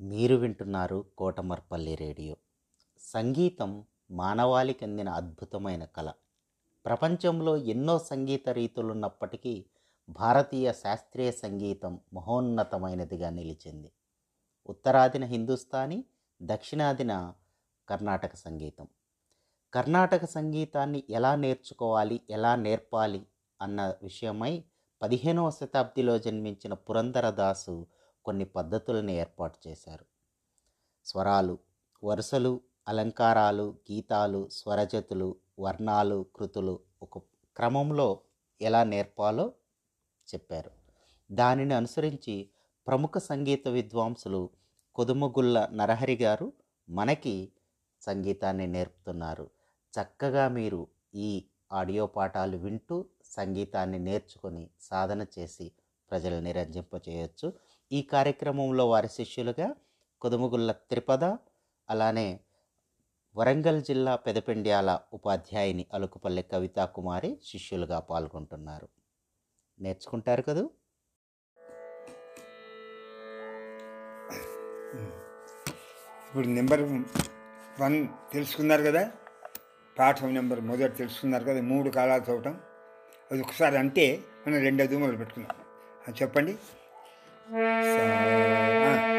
మీరు వింటున్నారు కోటమర్పల్లి రేడియో. సంగీతం మానవాళికి అందిన అద్భుతమైన కళ. ప్రపంచంలో ఎన్నో సంగీత రీతులున్నప్పటికీ భారతీయ శాస్త్రీయ సంగీతం మహోన్నతమైనదిగా నిలిచింది. ఉత్తరాదిన హిందుస్థానీ దక్షిణాదిన కర్ణాటక సంగీతం. కర్ణాటక సంగీతాన్ని ఎలా నేర్చుకోవాలి ఎలా నేర్పాలి అన్న విషయమై పదిహేనవ శతాబ్దిలో జన్మించిన పురంధరదాసు కొన్ని పద్ధతులను ఏర్పాటు చేశారు. స్వరాలు వరుసలు అలంకారాలు గీతాలు స్వరజతులు వర్ణాలు కృతులు ఒక క్రమంలో ఎలా నేర్పాలో చెప్పారు. దానిని అనుసరించి ప్రముఖ సంగీత విద్వాంసులు కొదుమగుళ్ళ నరహరి గారు మనకి సంగీతాన్ని నేర్పుతున్నారు. చక్కగా మీరు ఈ ఆడియో పాఠాలు వింటూ సంగీతాన్ని నేర్చుకొని సాధన చేసి ప్రజల్ని రంజింపచేయవచ్చు ఈ కార్యక్రమంలో వారి శిష్యులుగా కొదుముగుళ్ళ త్రిపద అలానే వరంగల్ జిల్లా పెదపెండ్యాల ఉపాధ్యాయుని అలుకుపల్లె కవితా కుమారి శిష్యులుగా పాల్గొంటున్నారు. నేర్చుకుంటారు కదూ? ఇప్పుడు నెంబర్ వన్ తెలుసుకున్నారు కదా? పాఠం నెంబర్ మొదటి తెలుసుకున్నారు కదా? మూడు కాలాలు చూడటం అది ఒకసారి అంటే మనం రెండో దూమలు పెట్టుకున్నాం చెప్పండి. సా-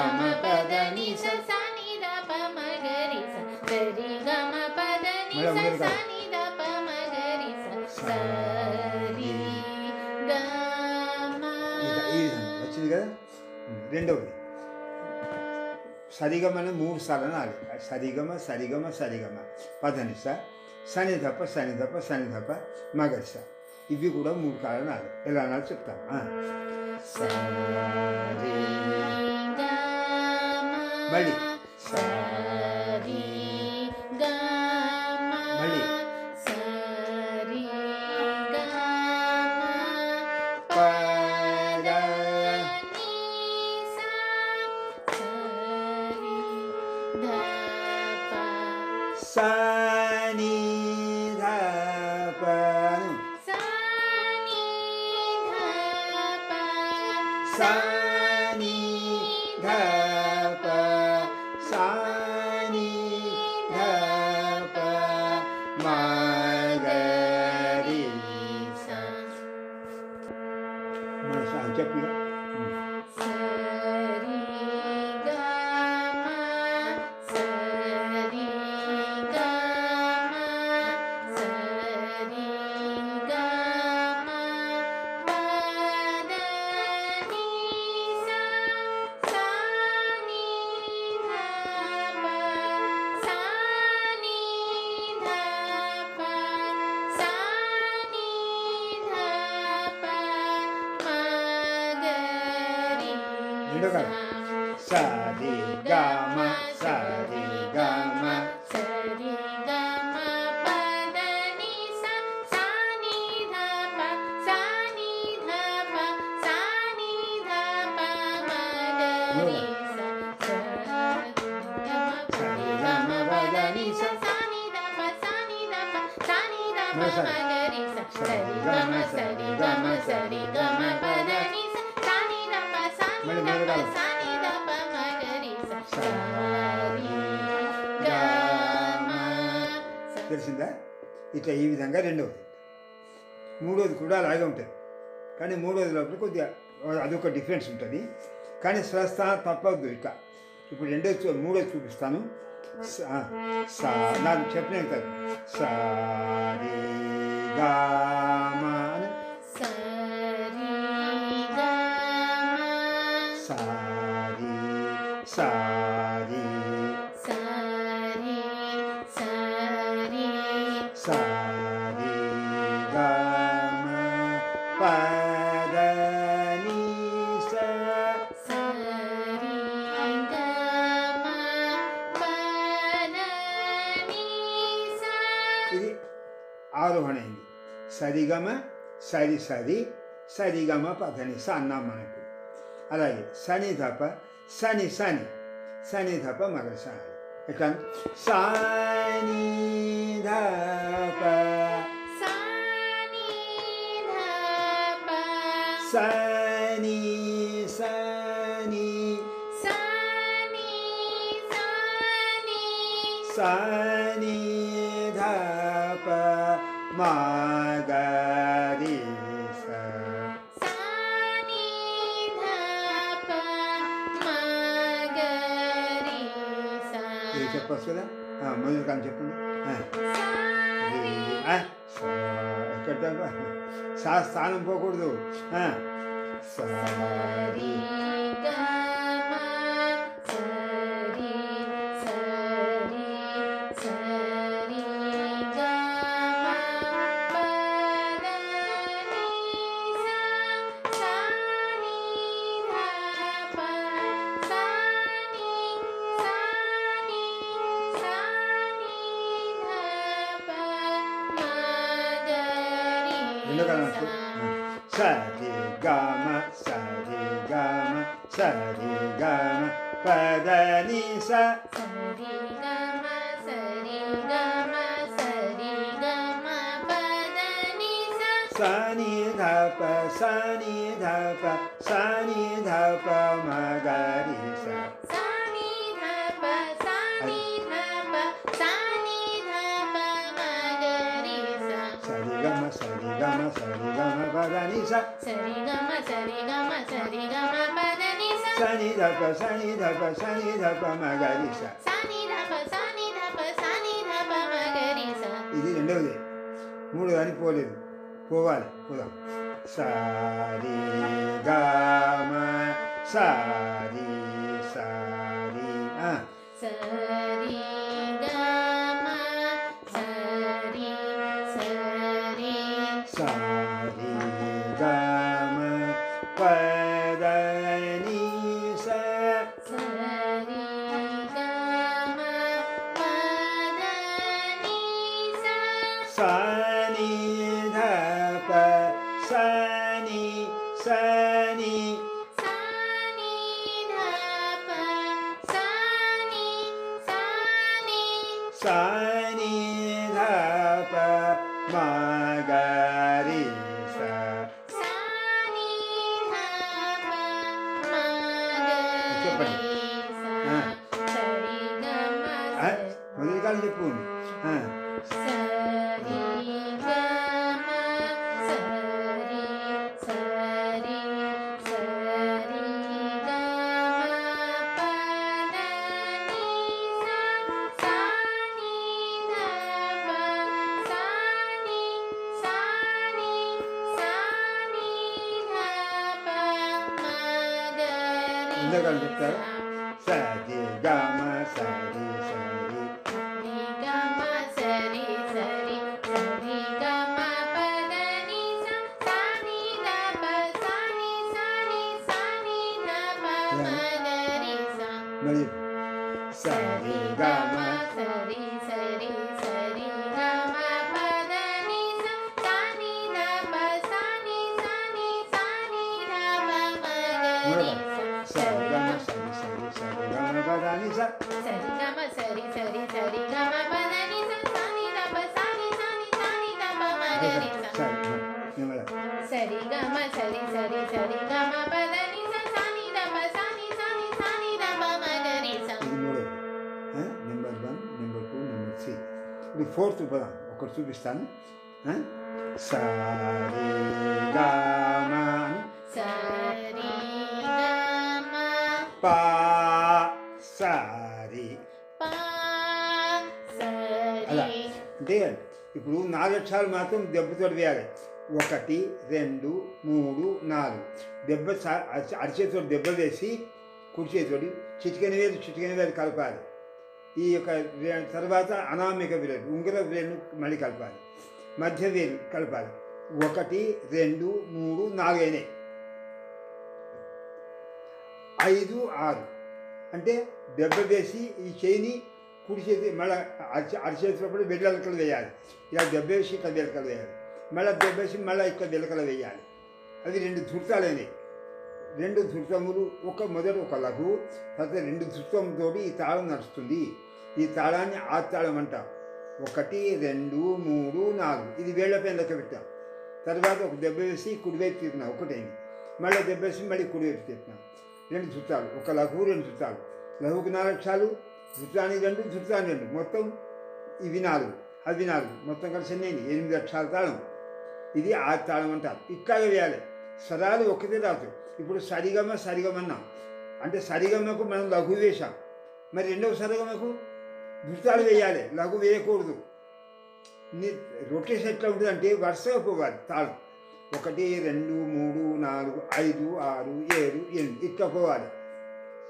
గమ పద ని స స ని ద ప మ గ రి స సరి గమ పద ని స మేడం, స ని ద ప మ గ రి స సరి గమ ఇక ఈ విధంగా వచ్చింది కదా ఉమ్, రెండవది సరిగమన మూడు సార్లు అనాలి సరిగమ సరిగమ సరిగమ పదనిస సని తప్ప సని తప్ప సని తప్ప మగరిస ఇవి కూడా మూడు కాలం అనాలి ఎలా అనాలి చెప్తాను ఆ. సరి రెండో కాదు. సరి గమ సరి గమ సరి గమ పద ని స సా ని ధ ప సా ని ధ ప సా ని ధ తెలిసిందా? ఇట్లా ఈ విధంగా రెండవది. మూడోది కూడా అలాగే ఉంటుంది. కానీ మూడోది లోపల కొద్దిగా అదొక డిఫరెన్స్ ఉంటుంది. కానీ స్వస్థ తప్పవద్దు ఇట్లా. ఇప్పుడు రెండో చూ- మూడోది చూపిస్తాను. సా నాకు చెప్పిన సారీ గామ సరిగమ సరి సరి సరిగమ పదని స అన్నాం మనకు అలాగే సని ధప సని సని సని ధప మగ సాని ఎట్లా సాని ధప సాని ధప సని సని సాని సాని సని స సా ఇది చెప్పచ్చు కదా? మొదటి కానీ చెప్పండి. సా? సా స్థానం పోకూడదు. ఆ. స సని ధప సని ధప సని ధప మగరి స సాని ధప సాని ధప సాని ధప మగరి స సరి గమ సరి గమ సరి గమ పదని స సరి గమ సరి గమ సరి గమ పదని స సని ధప సని ధప సని ధప మగరి స సాని ధప సాని ధప సాని ధప మగరి స ఇది రెండవది మూడు అని పోలేదు పోవాలి పోదాం సారి గమ సని సని సాని ధప సాని సాని సని मगरि सा सरि ग म सरि सरि सरि ఫోర్త్ పదం ఒకటి చూపిస్తాను? సారి పా సారి. అలా. అంటే ఇప్పుడు నాలుగు అక్షరాలు మాత్రం దెబ్బతో వేయాలి ఒకటి రెండు మూడు నాలుగు. దెబ్బ సా- అరిచే- అరిచేతితో దెబ్బ వేసి కుడి చేతితోటి చిటికెన వేలు చిటికెన వేలు కలపాలి. ఈ యొక్క తర్వాత అనామిక వేలు ఉంగర వేలు మళ్ళీ కలపాలి. మధ్య వేలు కలపాలి. ఒకటి రెండు మూడు నాలుగు అయినాయి. ఐదు ఆరు. అంటే దెబ్బ వేసి ఈ చేయిని కుడి చేతి మళ్ళీ అరిచే అరిచేసినప్పుడు వెల్లెలకలు వేయాలి. ఇలా దెబ్బ వేసి ఇక్కడ వెలకలు వేయాలి. మళ్ళీ దెబ్బేసి మళ్ళీ ఇక్కడ వెలకలు వేయాలి. అది రెండు ధృతాలైనవి రెండు ధృతములు ఒక మొదట ఒక లఘు తర్వాత రెండు ధృతంతో ఈ తాళం నడుస్తుంది. ఈ తాళాన్ని ఆత్తాళం తాళం ఒకటి రెండు మూడు నాలుగు. ఇది వేళ్ళపైన లెక్క పెట్టాం. తర్వాత ఒక దెబ్బ వేసి కుడివైపు తీరుతున్నాం ఒకటైంది. మళ్ళీ దెబ్బ వేసి మళ్ళీ కుడివైపు తీరుతున్నాం రెండు ధృతాలు ఒక లఘువు రెండు ధృతాలు. లఘుకి నాలుగు అక్షరాలు ధృతానికి రెండు ధృతాన్ని రెండు. మొత్తం ఇవి నాలుగు అవి నాలుగు. మొత్తం కలిసి ఎన్ని ఎనిమిది అక్షరాల తాళం. ఇది ఆ తాళం అంటారు ఇట్లాగే వేయాలి. స్వరాలు ఒకటే రాదు. ఇప్పుడు సరిగమ సరిగమన్నాం. అంటే సరిగమకు మనం లఘు వేశాం. మరి రెండవ సరిగమకు ధృతాలు వేయాలి. లఘు వేయకూడదు. నీ రొటేషన్ ఎట్లా ఉంటుంది అంటే వరుసగా పోవాలి. తాళం. ఒకటి రెండు మూడు నాలుగు ఐదు ఆరు ఏడు ఎనిమిది ఇట్లా పోవాలి.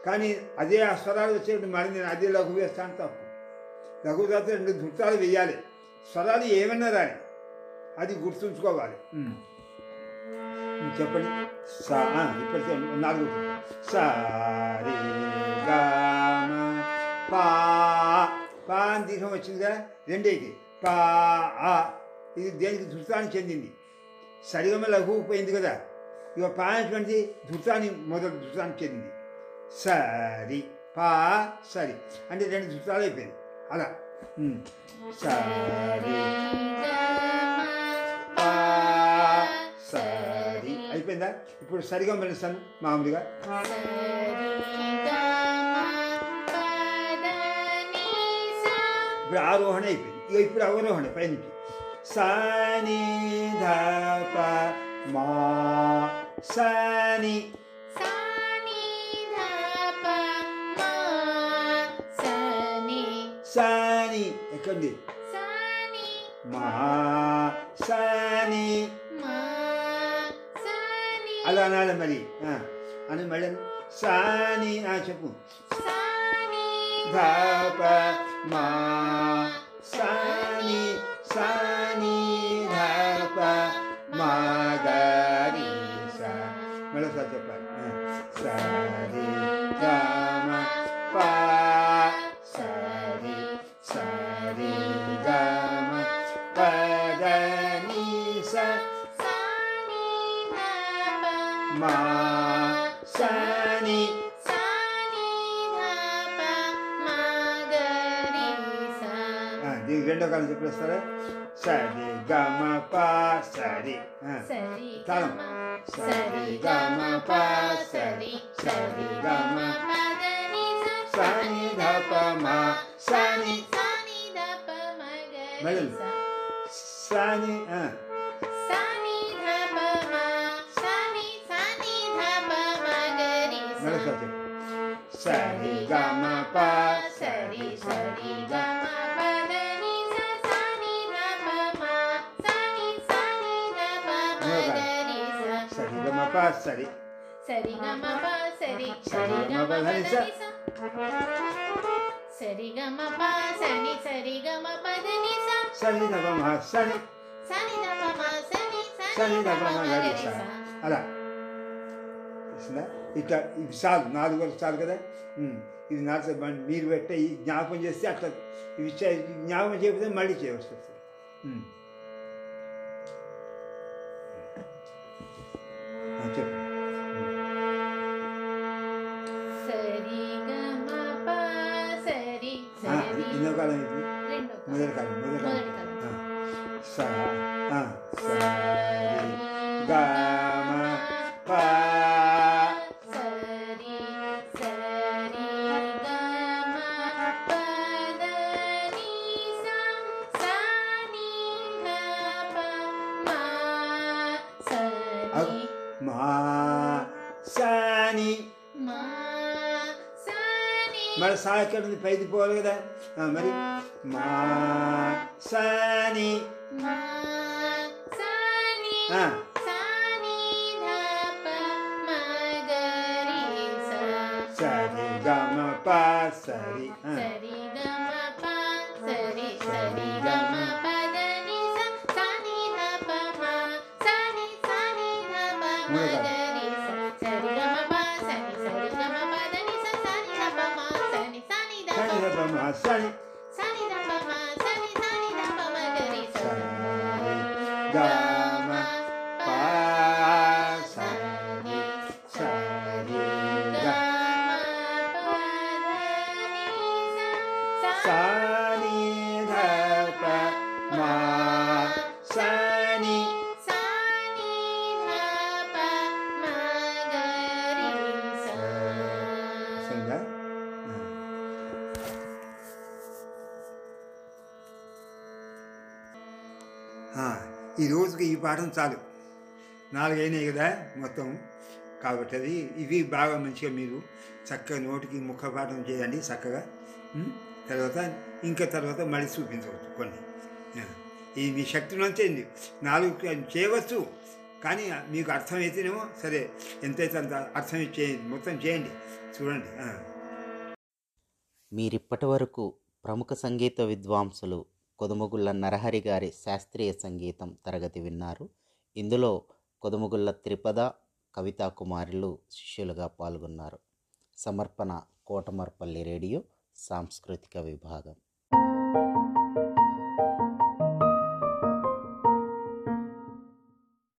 కానీ అదే ఆ స్వరాలు వచ్చేటప్పుడు మరి నేను అదే లఘు వేస్తాను తప్పు. లఘు తర్వాత రెండు ధృతాలు వేయాలి. స్వరాలు ఏమన్నా రాని అది గుర్తుంచుకోవాలి. చెప్పండి. సా ఇప్పుడు చెప్పండి. నాలుగు సా రే గా మా పా పా అని దీర్ఘం వచ్చింది కదా రెండేకి పా ఆ ఇది దేనికి ధృతానికి చెందింది? సరిగమ లఘు పోయింది కదా. ఇక పా అనేటువంటి ధృతాన్ని మొదటి ధృతానికి చెందింది. సరి పా సరి. అంటే రెండు ధృతాలు అయిపోయింది. అలా. సరి అయిపోయిందా ఇప్పుడు సరిగా మెలుస్తాను మామూలుగా. ఇప్పుడు ఆరోహణ అయిపోయింది. ఇక ఇప్పుడు అవరోహణ పైనుంచి. సని ధ మా సని సని ఎక్కండి మా సని అలా అనాలి మరి అని మళ్ళీ సాని ఆ, చెప్పు. ధ మా సాని దీనికి రెండో కాలం చెప్పేస్తారా? సరి గ మ ప సరి. తాళం. సరి గ మ ప సరి. సరి గ మ ప ద ని స సని ధ ప మా సని. సని ద ప మ గ సని సని ప సరి సరి గ మ ప సరి సరి గ మ ప ద ని స సరి గ మ ప సని సరి గ మ ప స సని మ సని సని ద మ సని సని ద మ స అలా ఇట్లా ఇవి చాలు నాలుగు వరకు చాలు కదా ఇది మన- మీరు పెట్టే ఈ జ్ఞాపకం చేస్తే అట్లా చే- జ్ఞాపకం చేయకపోతే మళ్ళీ చేయవలసి వస్తుంది రెండో కాలం. మొదటి కాలం మొదటి కాలం మొదటి కాలం. ఆ, స ఆ, సరి గ మ ప సరి まさに。まさに。ああ gama pa gama pa gama sa ma ma gama pa gama sa ma ma ఈ రోజుకి ఈ పాఠం చాలు. నాలుగైనాయి కదా మొత్తం. కాబట్టి అది ఇవి బాగా మంచిగా మీరు చక్కగా నోటికి ముఖ పాఠం చేయండి చక్కగా. తర్వాత ఇంకా తర్వాత మళ్ళీ చూపించవచ్చు కొన్ని. మీ శక్తి నుంచే నాలుగు చేయవచ్చు. కానీ మీకు అర్థమైతేనేమో సరే ఎంతైతే అంత అర్థం చేయండి మొత్తం చేయండి. చూడండి. మీరిప్పటి వరకు ప్రముఖ సంగీత విద్వాంసులు కొదుమగుళ్ళ నరహరి గారి శాస్త్రీయ సంగీతం తరగతి విన్నారు. ఇందులో కొదుమగుళ్ళ త్రిపద కవితా కుమారులు శిష్యులుగా పాల్గొన్నారు. సమర్పణ కోటమర్పల్లి రేడియో సాంస్కృతిక విభాగం.